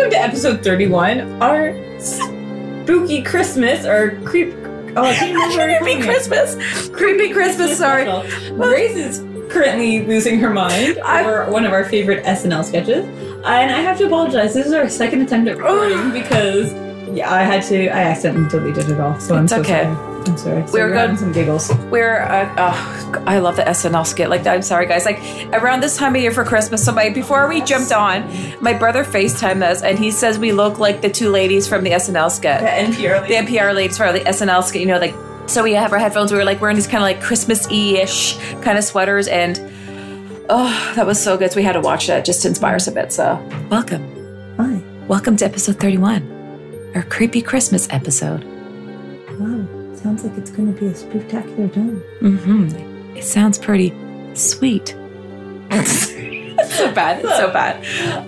welcome to episode 31, our spooky Christmas or creep. Oh, I can't remember. Creepy Christmas. Creepy Christmas, sorry. Grace is currently losing her mind I- over one of our favorite SNL sketches. And I have to apologize. This is our second attempt at recording because yeah, I had to. I accidentally deleted it all. So I'm It's so okay. sorry. I'm sorry. So We're we're good. having some giggles. We're, uh, oh, I love the SNL skit. Like, I'm sorry, guys. Like, around this time of year for Christmas, somebody, before we jumped on, my brother FaceTimed us and he says we look like the two ladies from the SNL skit. The NPR. The NPR ladies for the SNL skit, you know, like, so we have our headphones. We were like wearing these kind of like Christmas ish kind of sweaters. And oh, that was so good. So we had to watch that just to inspire us a bit. So, welcome. Hi. Welcome to episode 31, our creepy Christmas episode. Wow. Sounds like it's going to be a spectacular time. Mm-hmm. It sounds pretty sweet. it's so bad. It's so bad.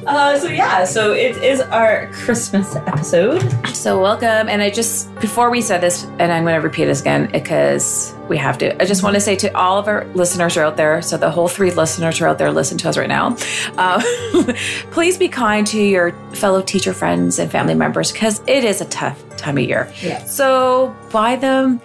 Uh, so yeah, so it is our Christmas episode. So welcome. And I just before we said this, and I'm going to repeat this again because we have to. I just want to say to all of our listeners who are out there. So the whole three listeners who are out there listening to us right now. Uh, please be kind to your fellow teacher friends and family members because it is a tough time of year. Yeah. So buy them.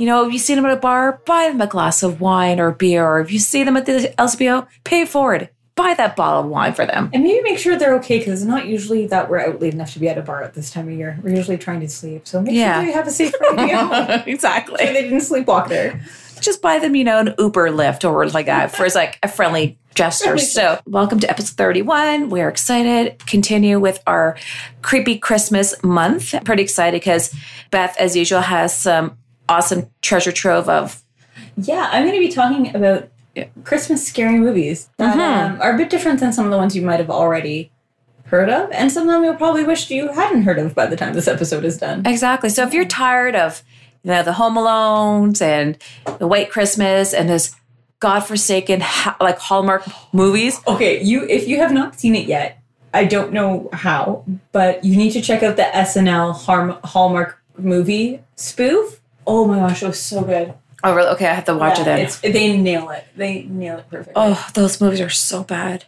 You know, if you see them at a bar, buy them a glass of wine or beer. Or if you see them at the LCBO, pay it forward. Buy that bottle of wine for them. And maybe make sure they're okay because it's not usually that we're out late enough to be at a bar at this time of year. We're usually trying to sleep. So make Yeah. sure you have a safe ride home. exactly. So they didn't sleepwalk there. just buy them, you know, an Uber lift or like that for like a friendly gesture. So, welcome to episode 31. We're excited. Continue with our creepy Christmas month. I'm pretty excited because Beth, as usual, has some awesome treasure trove of. Yeah, I'm going to be talking about Christmas scary movies that Mhm. um, are a bit different than some of the ones you might have already heard of, and some of them you'll probably wish you hadn't heard of by the time this episode is done. Exactly. So, if you're tired of, you know, the Home Alones and the White Christmas and this godforsaken ha- like Hallmark movies, Okay, you if you have not seen it yet, I don't know how, but you need to check out the SNL Harm, Hallmark movie spoof. Oh my gosh, it was so good. oh, really? Okay, I have to watch Yeah, it then. It's, they nail it. They nail it perfectly. Oh, those movies are so bad.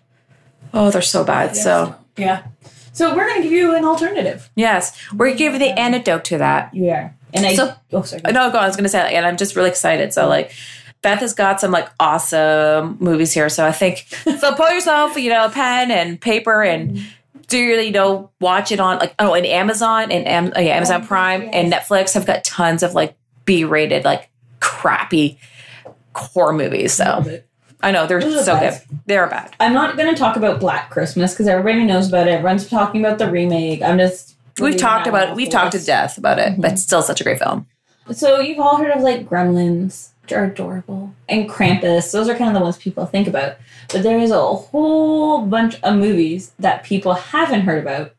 Oh, they're so bad. So, yeah. So we're gonna give you an alternative. yes, we're going to give you the antidote to that. Yeah. And I So- oh sorry. No, go on. I was going to say that, and I'm just really excited. So, like, Beth has got some like awesome movies here. So I think so. Pull yourself, you know, a pen and paper, and mm-hmm. do your, you know, watch it on like oh, and Amazon and Am- oh, yeah, Amazon Prime yes. and Netflix have got tons of like B-rated, like crappy horror movies. So. I know they're Those so good. They're bad. I'm not gonna talk about Black Christmas because everybody knows about it. Everyone's talking about the remake. I'm just We've talked about it. We've talked to death about it, but it's still such a great film. So you've all heard of like Gremlins, which are adorable, and Krampus. Those are kind of the ones people think about. But there is a whole bunch of movies that people haven't heard about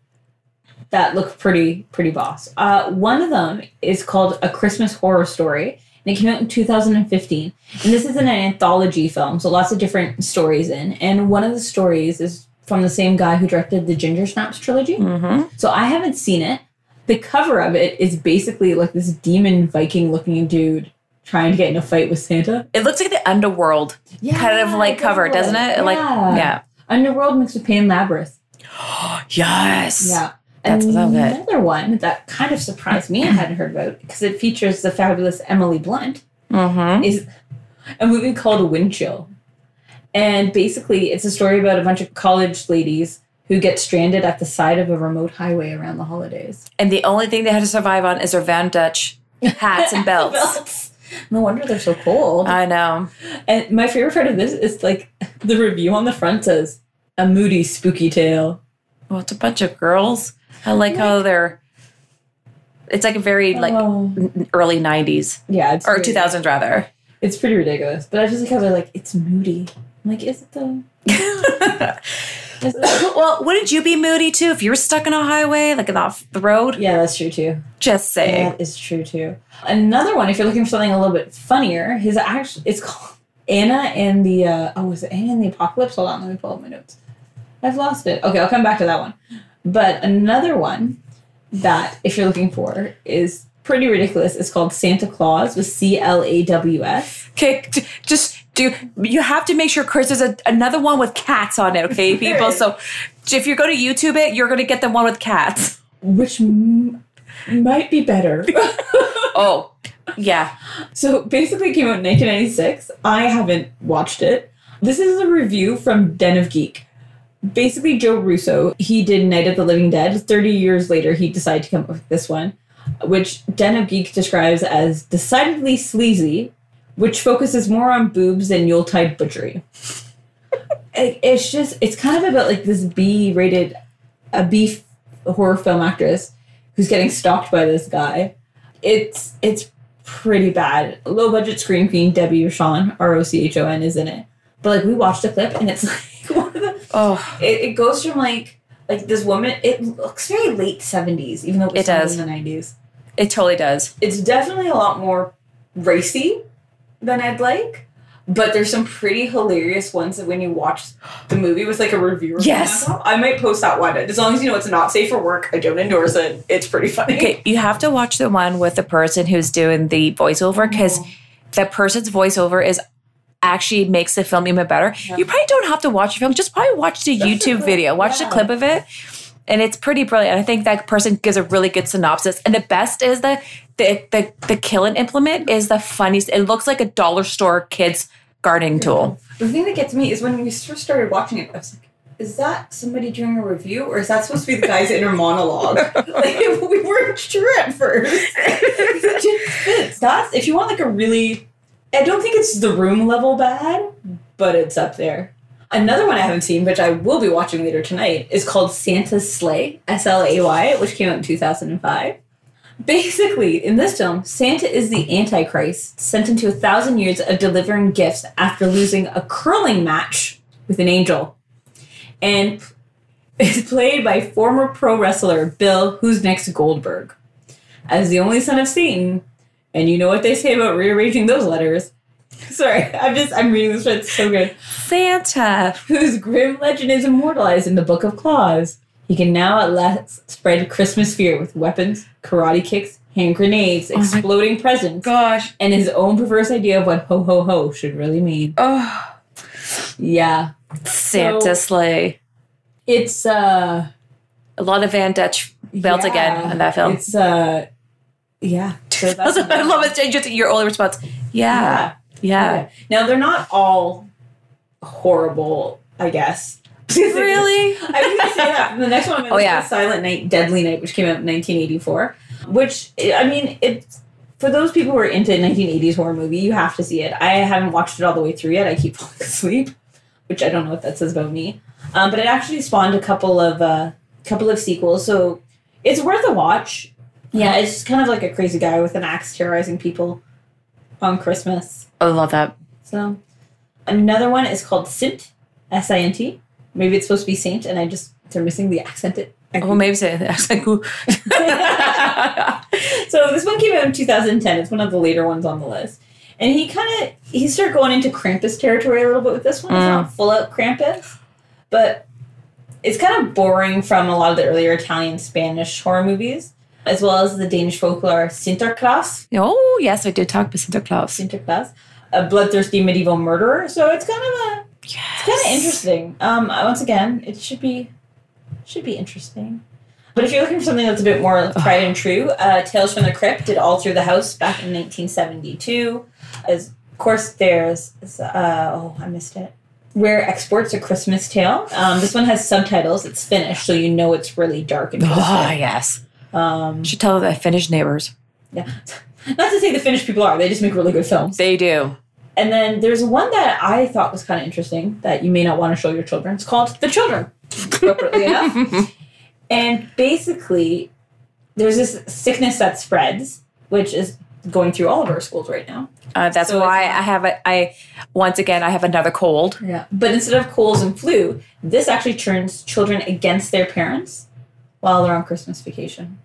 that look pretty pretty boss. Uh, one of them is called A Christmas Horror Story, and it came out in 2015. And this is an anthology film, so lots of different stories in. And one of the stories is from the same guy who directed the Ginger Snaps trilogy. Mm-hmm. So I haven't seen it. The cover of it is basically like this demon Viking looking dude trying to get in a fight with Santa. It looks like the underworld yeah, kind of like cover, doesn't it? Like yeah. Underworld mixed with Pan Labyrinth. Yes. Yeah. That's so good. Another one that kind of surprised me I hadn't heard about because it features the fabulous Emily Blunt Mm-hmm. is a movie called Wind Chill. And basically it's a story about a bunch of college ladies who get stranded at the side of a remote highway around the holidays. And the only thing they had to survive on is their Von Dutch hats and belts. belts. No wonder they're so cold. I know. and my favorite part of this is like the review on the front says a moody, spooky tale. Well, it's a bunch of girls. I like how they're. It's like a very like Oh. early '90s yeah, it's or pretty- 2000s rather. It's pretty ridiculous, but I just like how they're like it's moody. I'm like, is it though? Well, wouldn't you be moody too if you were stuck on a highway, like off the road? yeah, that's true too. Just saying. That is true too. Another one, if you're looking for something a little bit funnier, his actually it's called Anna and the uh, oh, was it Anna and the Apocalypse? Hold on, let me pull up my notes. I've lost it. Okay, I'll come back to that one. But another one that if you're looking for is pretty ridiculous. It's called Santa Claus with C L A W S. Okay, just do. You have to make sure Chris is a, another one with cats on it. Okay, people. So If you go to YouTube it, you're gonna get the one with cats. which m- might be better. Oh, yeah. so basically, it came out in 1996. I haven't watched it. This is a review from Den of Geek. Basically, Joe Russo, he did Night of the Living Dead. 30 years later, he decided to come up with this one, which Den of Geek describes as decidedly sleazy, which focuses more on boobs than Yuletide butchery. It- it's just, it's kind of about like this B rated, a B horror film actress who's getting stalked by this guy. It's, it's pretty bad. Low budget screen queen Debbie Rochon, R O C H O N, is in it. But like we watched a clip and it's like one of the Oh, it, it goes from like like this woman it looks very late 70s even though it was It does. in the 90s it totally does. it's definitely a lot more racy than i'd like but there's some pretty hilarious ones that when you watch the movie with like a reviewer Yes. i might post that one as long as you know it's not safe for work i don't endorse it it's pretty funny Okay, you have to watch the one with the person who's doing the voiceover because oh. the person's voiceover is actually makes the film even better. Yeah. You probably don't have to watch the film; just probably watch the YouTube video, watch Yeah. the clip of it, and it's pretty brilliant. I think that person gives a really good synopsis. And the best is the the the, the killing implement is the funniest. It looks like a dollar store kids gardening tool. the thing that gets me is when we first started watching it i was like is that somebody doing a review or is that supposed to be the guy's inner monologue like we weren't sure at first it. That's if you want like a really I don't think it's the room level bad, but it's up there. Another one I haven't seen, which I will be watching later tonight, is called Santa's Slay, S L A Y, which came out in 2005. Basically, in this film, Santa is the Antichrist sent into a thousand years of delivering gifts after losing a curling match with an angel. And is played by former pro wrestler Bill Who's Next Goldberg. As the only son of Satan, and you know what they say about rearranging those letters. Sorry, I'm just I'm reading this, it's so good. Santa. Whose grim legend is immortalized in the Book of Claws. He can now at last spread Christmas fear with weapons, karate kicks, hand grenades, Oh exploding presents, Gosh. and his own perverse idea of what ho ho ho should really mean. Oh, Yeah, Santa So- sleigh. it's uh A lot of Von Dutch again yeah, in that film. It's uh yeah. So that's I love it. Just your only response. Yeah. Yeah. Yeah. Now they're not all horrible, I guess. Really? I was gonna say that. The next one Oh, yeah. Silent Night, Deadly Night, which came out in 1984. Which I mean, it's for those people who are into 1980s horror movie, you have to see it. I haven't watched it all the way through yet. I keep falling asleep, which I don't know what that says about me. Um, but it actually spawned a couple of uh, couple of sequels, so it's worth a watch. Yeah, it's just kind of like a crazy guy with an axe terrorizing people on Christmas. I love that. So another one is called Sint, S I N T. Maybe it's supposed to be Saint, and I just they're missing the accent. It. Oh, maybe say like ooh. so this one came out in 2010. It's one of the later ones on the list. And he kind of he started going into Krampus territory a little bit with this one. It's Mm. not full out Krampus, but it's kind of boring from a lot of the earlier Italian Spanish horror movies, as well as the Danish folklore Sinterklaas. oh yes, I did talk about Sinterklaas. Sinterklaas, a bloodthirsty medieval murderer. So it's kind of a Yes. It's kind of interesting. Um, once again, it should be should be interesting. But if you're looking for something that's a bit more tried and true, uh, Tales from the Crypt did All Through the House back in 1972. As of course, there's uh, oh I missed it. Rare Exports: A Christmas Tale. Um, this one has subtitles. It's Finnish, so you know it's really dark and Oh yes. Um, Should tell the Finnish neighbors. yeah. Not to say the Finnish people are; they just make really good films. They do. And then there's one that I thought was kind of interesting that you may not want to show your children. It's called The Children, appropriately enough. And basically, there's this sickness that spreads, which is going through all of our schools right now. Uh, that's So why I have a. I once again I have another cold. Yeah. But instead of colds and flu, this actually turns children against their parents while they're on Christmas vacation.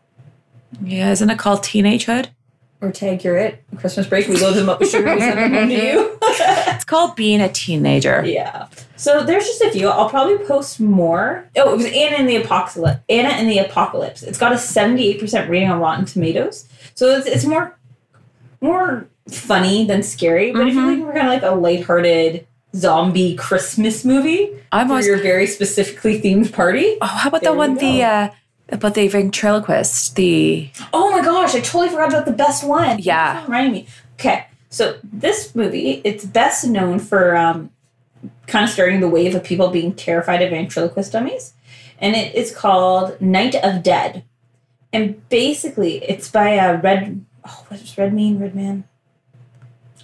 Yeah, isn't it called teenagehood? Or tag you're it. Christmas break, we load them up with sugar, we send them home to you. It's called being a teenager. Yeah. So there's just a few. I'll probably post more. Oh, it was Anna in the Apocalypse. Anna in the Apocalypse. It's got a 78% rating on Rotten Tomatoes. So it's, it's more more funny than scary. But if you're Mhm. looking for kind of like a lighthearted zombie Christmas movie I'm for always. your very specifically themed party. Oh, how about the one the uh about the ventriloquist? The Oh my gosh, I totally forgot about the best one. Yeah. Reminding me. Okay, so this movie, it's best known for um, kind of starting the wave of people being terrified of ventriloquist dummies, and it is called Night of Dead, and basically it's by uh, Red. Oh, what does Red mean? Red Man.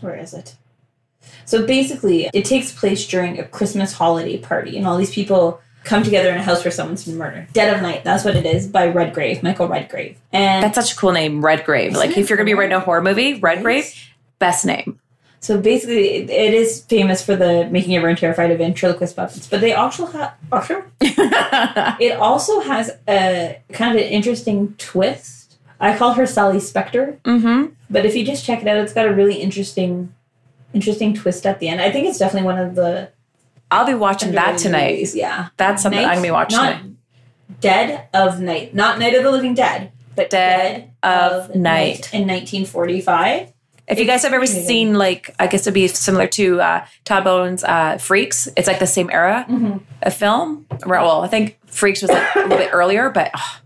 Where is it? So basically, it takes place during a Christmas holiday party, and all these people come together in a house where someone's been murdered. Dead of Night, that's what it is, by Redgrave, Michael Redgrave. And that's such a cool name, Redgrave. Like if you're gonna be writing a horror movie, Redgrave, Right? best name. So basically, it, it is famous for the making everyone terrified of ventriloquist puppets, but they also have also it also has a kind of an interesting twist. I call her Sally Spectre, mm-hmm. but if you just check it out, it's got a really interesting, interesting twist at the end. I think it's definitely one of the I'll be watching that tonight. movies, Yeah, That's something Night- I'm gonna be watching not tonight. Dead of Night, not Night of the Living Dead, but Dead of Night. in 1945. If you guys have ever seen like I guess it'd be similar to uh Todd Bowen's uh Freaks. It's like the same era Mhm. of film. Well, I think Freaks was like a little bit earlier, but oh,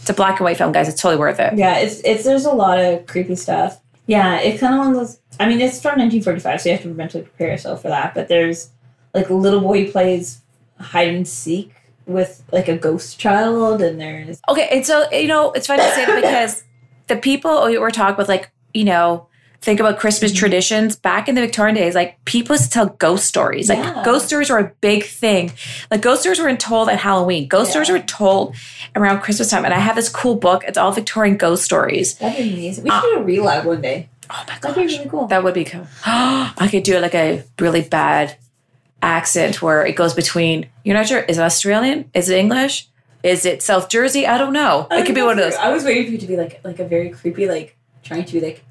it's a black and white film, guys. It's totally worth it. Yeah, it's it's there's a lot of creepy stuff. Yeah, it's kind of one of those. I mean, it's from 1945, so you have to mentally prepare yourself for that. But there's like a little boy plays hide and seek with like a ghost child, and there's Okay, and so you know, it's funny to say that because the people we were talking with, like you know, think about Christmas mm-hmm. traditions back in the Victorian days. Like people used to tell ghost stories. Like Yeah. ghost stories were a big thing. Like ghost stories weren't told at Halloween. Ghost stories were told around Christmas time. And I have this cool book. It's all Victorian ghost stories. that'd be amazing. We uh, should do a real live one day. Oh my God. That'd be really cool. That would be cool. I could do like a really bad accent where it goes between. You're not sure. Is it Australian? Is it English? Is it South Jersey? I don't know. It could be one of those. I was waiting for you to be like like a very creepy, like trying to be like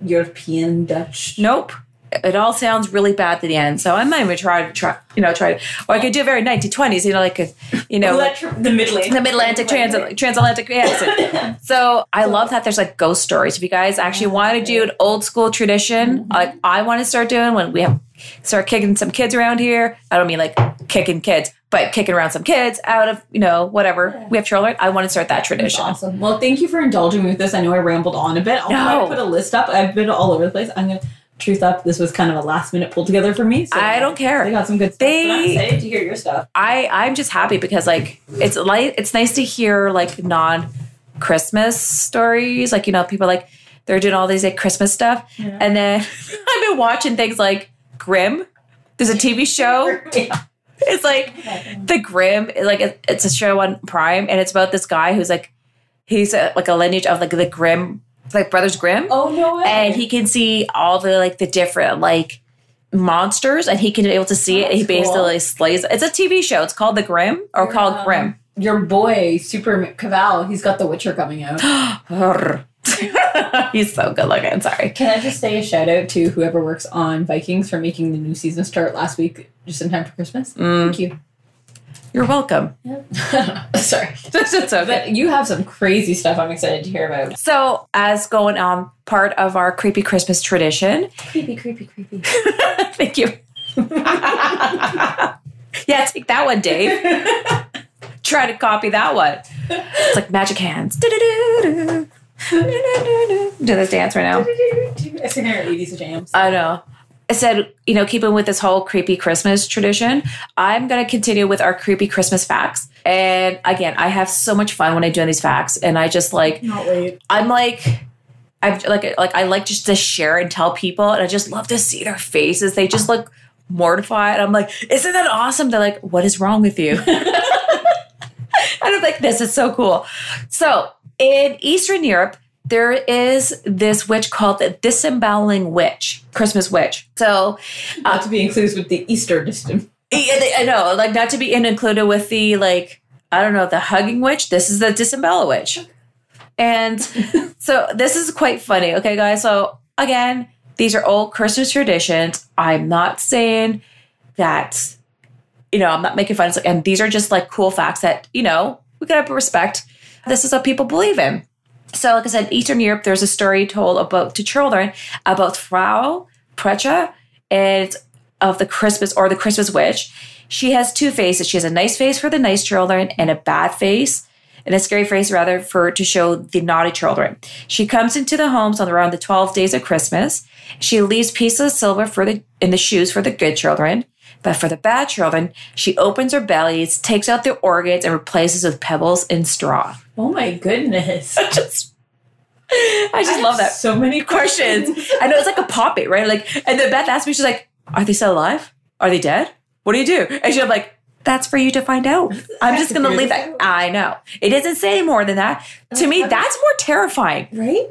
European Dutch. Nope. It all sounds really bad at the end. So I might even try to try, you know, try to, or I could do a very 1920s, you know, like a, you know, the Mid-Atlantic. the Mid-Atlantic trans- transatlantic accent. So I love that there's like ghost stories. If you guys actually want to do an old school tradition, mm-hmm. like I want to start doing when we have start kicking some kids around here. I don't mean like kicking kids, but kicking around some kids out of you know whatever we have children. I want to start that tradition. Awesome. Well, thank you for indulging me with this. I know I rambled on a bit. I'll try No. to put a list up. I've been all over the place. I'm gonna truth up. This was kind of a last minute pull together for me. So I don't care. I got some good stuff. They- I'm excited to hear your stuff. I I'm just happy because like it's like it's nice to hear like non Christmas stories. Like you know people like they're doing all these like Christmas stuff, Yeah. and then I've been watching things like Grimm. There's a TV show. Yeah. It's like the Grimm. Like it's a show on Prime, and it's about this guy who's like he's a, like a lineage of like the Grimm, like Brothers Grimm, Oh no way. and he can see all the like the different like monsters, and he can be able to see it. And he That's cool. basically slays. It's a TV show. It's called The Grimm or called Um, Grimm. Your boy, Super Caval, he's got The Witcher coming out. He's so good looking. Sorry. Can I just say a shout out to whoever works on Vikings for making the new season start last week, just in time for Christmas? Mm, Thank you. You're welcome. Sorry. it's okay. But you have some crazy stuff I'm excited to hear about. So, as going on part of our creepy Christmas tradition, Creepy, creepy, creepy. thank you. yeah, take that one, Dave. Try to copy that one. It's like magic hands. Do this dance right now. I sing our 80s jams. I know. I said, you know, keeping with this whole creepy Christmas tradition, I'm going to continue with our creepy Christmas facts. And again, I have so much fun when I do these facts. And I just like, Not. I'm like, I'm like, like I like just to share and tell people, and I just love to see their faces. They just look mortified. I'm like, isn't that awesome? They're like, what is wrong with you? and I'm like, this is so cool. So in Eastern Europe, there is this witch called the disemboweling witch, Christmas witch. So Not to be included with the Easter. I know, like not to be in- included with the like, I don't know, the hugging witch. This is the disembowel witch. And so this is quite funny. Okay, guys. So again, these are old Christmas traditions. I'm not saying that, you know, I'm not making fun of and these are just like cool facts that, you know, we gotta respect. This is what people believe in. So, like I said, Eastern Europe, there's a story told about to children about Frau Perchta, and of the Christmas or the Christmas witch. She has two faces. She has a nice face for the nice children and a bad face and a scary face rather for to show the naughty children. She comes into the homes on around the 12 days of Christmas. She leaves pieces of silver for the in the shoes for the good children. But for the bad children, she opens her bellies, takes out their organs, and replaces with pebbles and straw. Oh my goodness. I just, I just love that. So many questions. I know it's like a pop it, right? Like, and then Beth asked me, she's like, "Are they still alive? Are they dead? What do you do?" And she's like, "That's for you to find out. I'm just gonna leave that." I know it doesn't say more than that. To me, that's more terrifying. Right?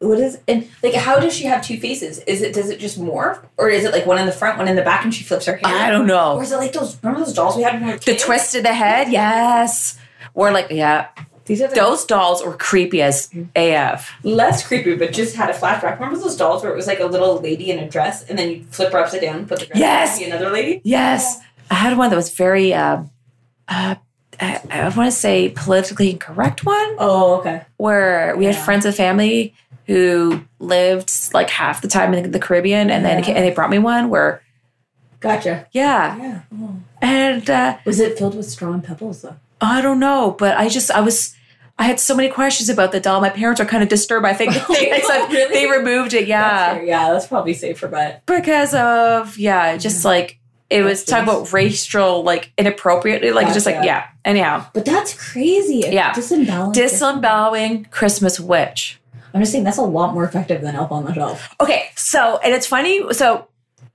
What is and like how does she have two faces? Is it does it just morph? Or is it like one in the front, one in the back and she flips her hair? I don't know. Or is it like those remember those dolls we had when we were The twist of the head, yes. Or like, yeah, These are the those dolls were creepy as AF. less creepy, but just had a flashback. Remember those dolls where it was like a little lady in a dress and then you flip her upside down, and put the dress Yes! on, another lady? Yes, I had one that was very, uh, uh, I, I want to say politically incorrect one. Oh, okay. where we had Yeah. friends and family who lived like half the time in the Caribbean, and then Yeah. and they brought me one where Gotcha. yeah, Yeah. Oh. and uh, Was it filled with straw and pebbles though? I don't know, but I just I was. I had so many questions about the doll. My parents are kind of disturbed. I think they, Really? they removed it. Yeah, fair. Yeah, that's probably safer, but because of yeah, just like it was talking about racial like inappropriately, like it's just like yeah. Anyhow, but that's crazy. Yeah. Disemboweled. disembowelling Christmas witch. I'm just saying that's a lot more effective than Elf on the Shelf. Okay, so and it's funny. So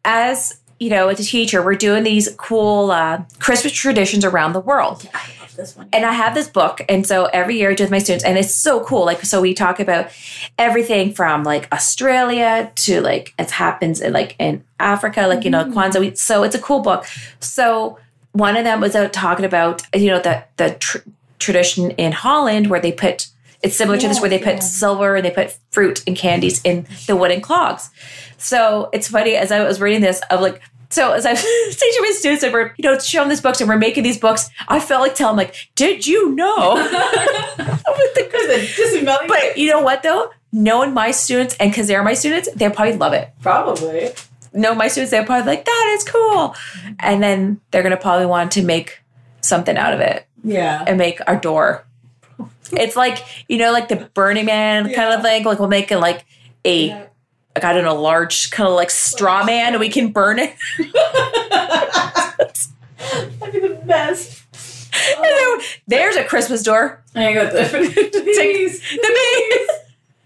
as you know, as a teacher, we're doing these cool uh, Christmas traditions around the world. I love this one. And I have this book, and so every year I do with my students, and it's so cool. Like, so we talk about everything from like Australia to like it happens in like in Africa, like you know Kwanzaa. We, so it's a cool book. So one of them was out talking about you know the the tr- tradition in Holland where they put it's similar to this where they put Yeah. silver and they put fruit and candies in the wooden clogs. So it's funny as I was reading this, of like, so as I'm teaching my students and we're, you know, showing these books and we're making these books, I felt like telling them, like, did you know? The- but you know what though? Knowing my students and because they're my students, they'll probably love it. probably. No, my students, they're probably like, that is cool. And then they're going to probably want to make something out of it Yeah. and make our door. It's like, you know, like the Burning Man kind of thing. Like we'll make it like a Yeah. like I don't know, large kind of like straw man, and we can burn it. That'd be the best. And then there's a Christmas door. I got the these. The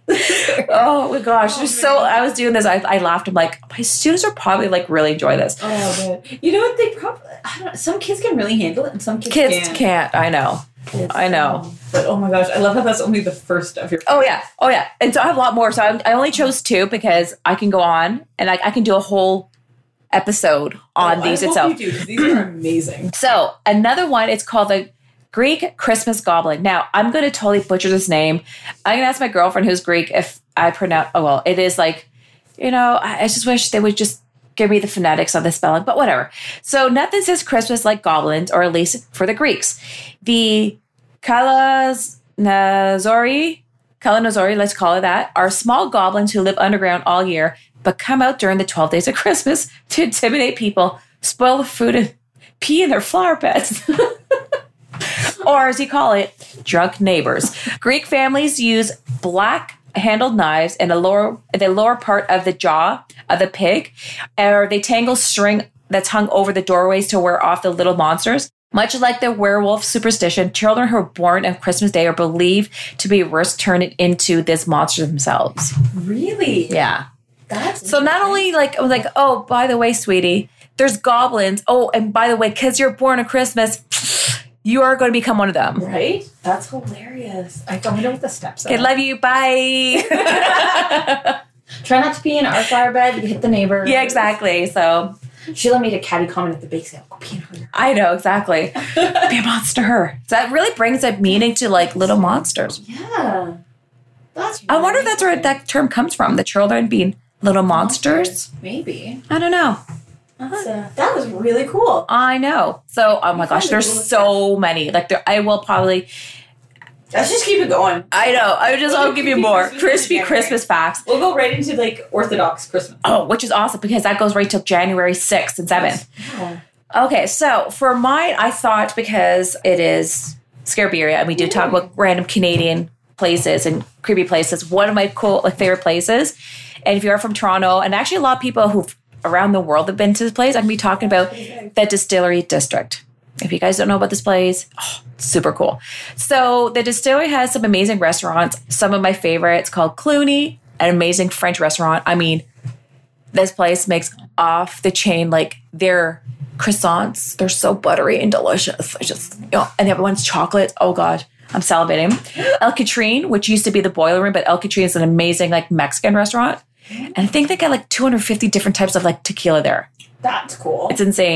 bees. oh my gosh, Oh, so. I was doing this. I, I laughed. I'm like, my students are probably like really enjoy this. Oh man. You know what? They probably. I don't. Some kids can really handle it, and some kids, Kids can't. can't. I know. It's, I know. um, but oh my gosh, I love how that's only the first of your. Oh yeah. Oh yeah. And so I have a lot more. So I, I only chose two because I can go on and I, I can do a whole episode on Oh, these itself. Do, these are amazing. So another one, it's called the Greek Christmas Goblin. Now I'm going to totally butcher this name. I'm going to ask my girlfriend who's Greek if I pronounce. Oh well, it is like, you know, I, I just wish they would just give me the phonetics of the spelling, but whatever. So nothing says Christmas like goblins, or at least for the Greeks. The Kalanazori, Kalanazori, let's call it that, are small goblins who live underground all year, but come out during the 12 days of Christmas to intimidate people, spoil the food, and pee in their flower beds. or as you call it, drunk neighbors. Greek families use black handled knives in the lower the lower part of the jaw of the pig, or they tangle string that's hung over the doorways to wear off the little monsters. Much like the werewolf superstition, children who are born on Christmas Day are believed to be worse turned into this monster themselves. Really? Yeah. That's So not only like I was like, oh, by the way, sweetie, there's goblins. Oh, and by the way, because you're born on Christmas, you are going to become one of them. right. That's hilarious. I don't know what the steps are. Okay, love you. Bye. Try not to pee in our flower bed. You hit the neighbor. yeah, exactly. So She let me to catty comment at the bake sale. Go pee in her. I know exactly. Be a monster. So that really brings a meaning to like little monsters. Yeah. That's. I wonder if that's where that term comes from. The children being little monsters. Maybe. I don't know. That's, uh, that was really cool. I know. So, oh my gosh, there's so many. Like, there, I will probably Let's just keep it going. I know. I just I'll give you more crispy Christmas facts. We'll go right into like Orthodox Christmas. Oh, which is awesome because that goes right till January 6th and 7th. Oh. Okay, so for mine, I thought because it is Scarberia and we do talk about random Canadian places and creepy places, one of my cool like favorite places. And if you're from Toronto, and actually a lot of people who around the world have been to this place, I'm gonna be talking about the Distillery District. If you guys don't know about this place, oh, super cool. So the distillery has some amazing restaurants. Some of my favorites called Cluny, an amazing French restaurant. I mean, this place makes off the chain like their croissants. They're so buttery and delicious. I just you know, and everyone's chocolate. Oh god, I'm salivating. El Catrin, which used to be the boiler room, but El Catrin is an amazing like Mexican restaurant. And I think they got like 250 different types of like tequila there. That's cool. It's insane.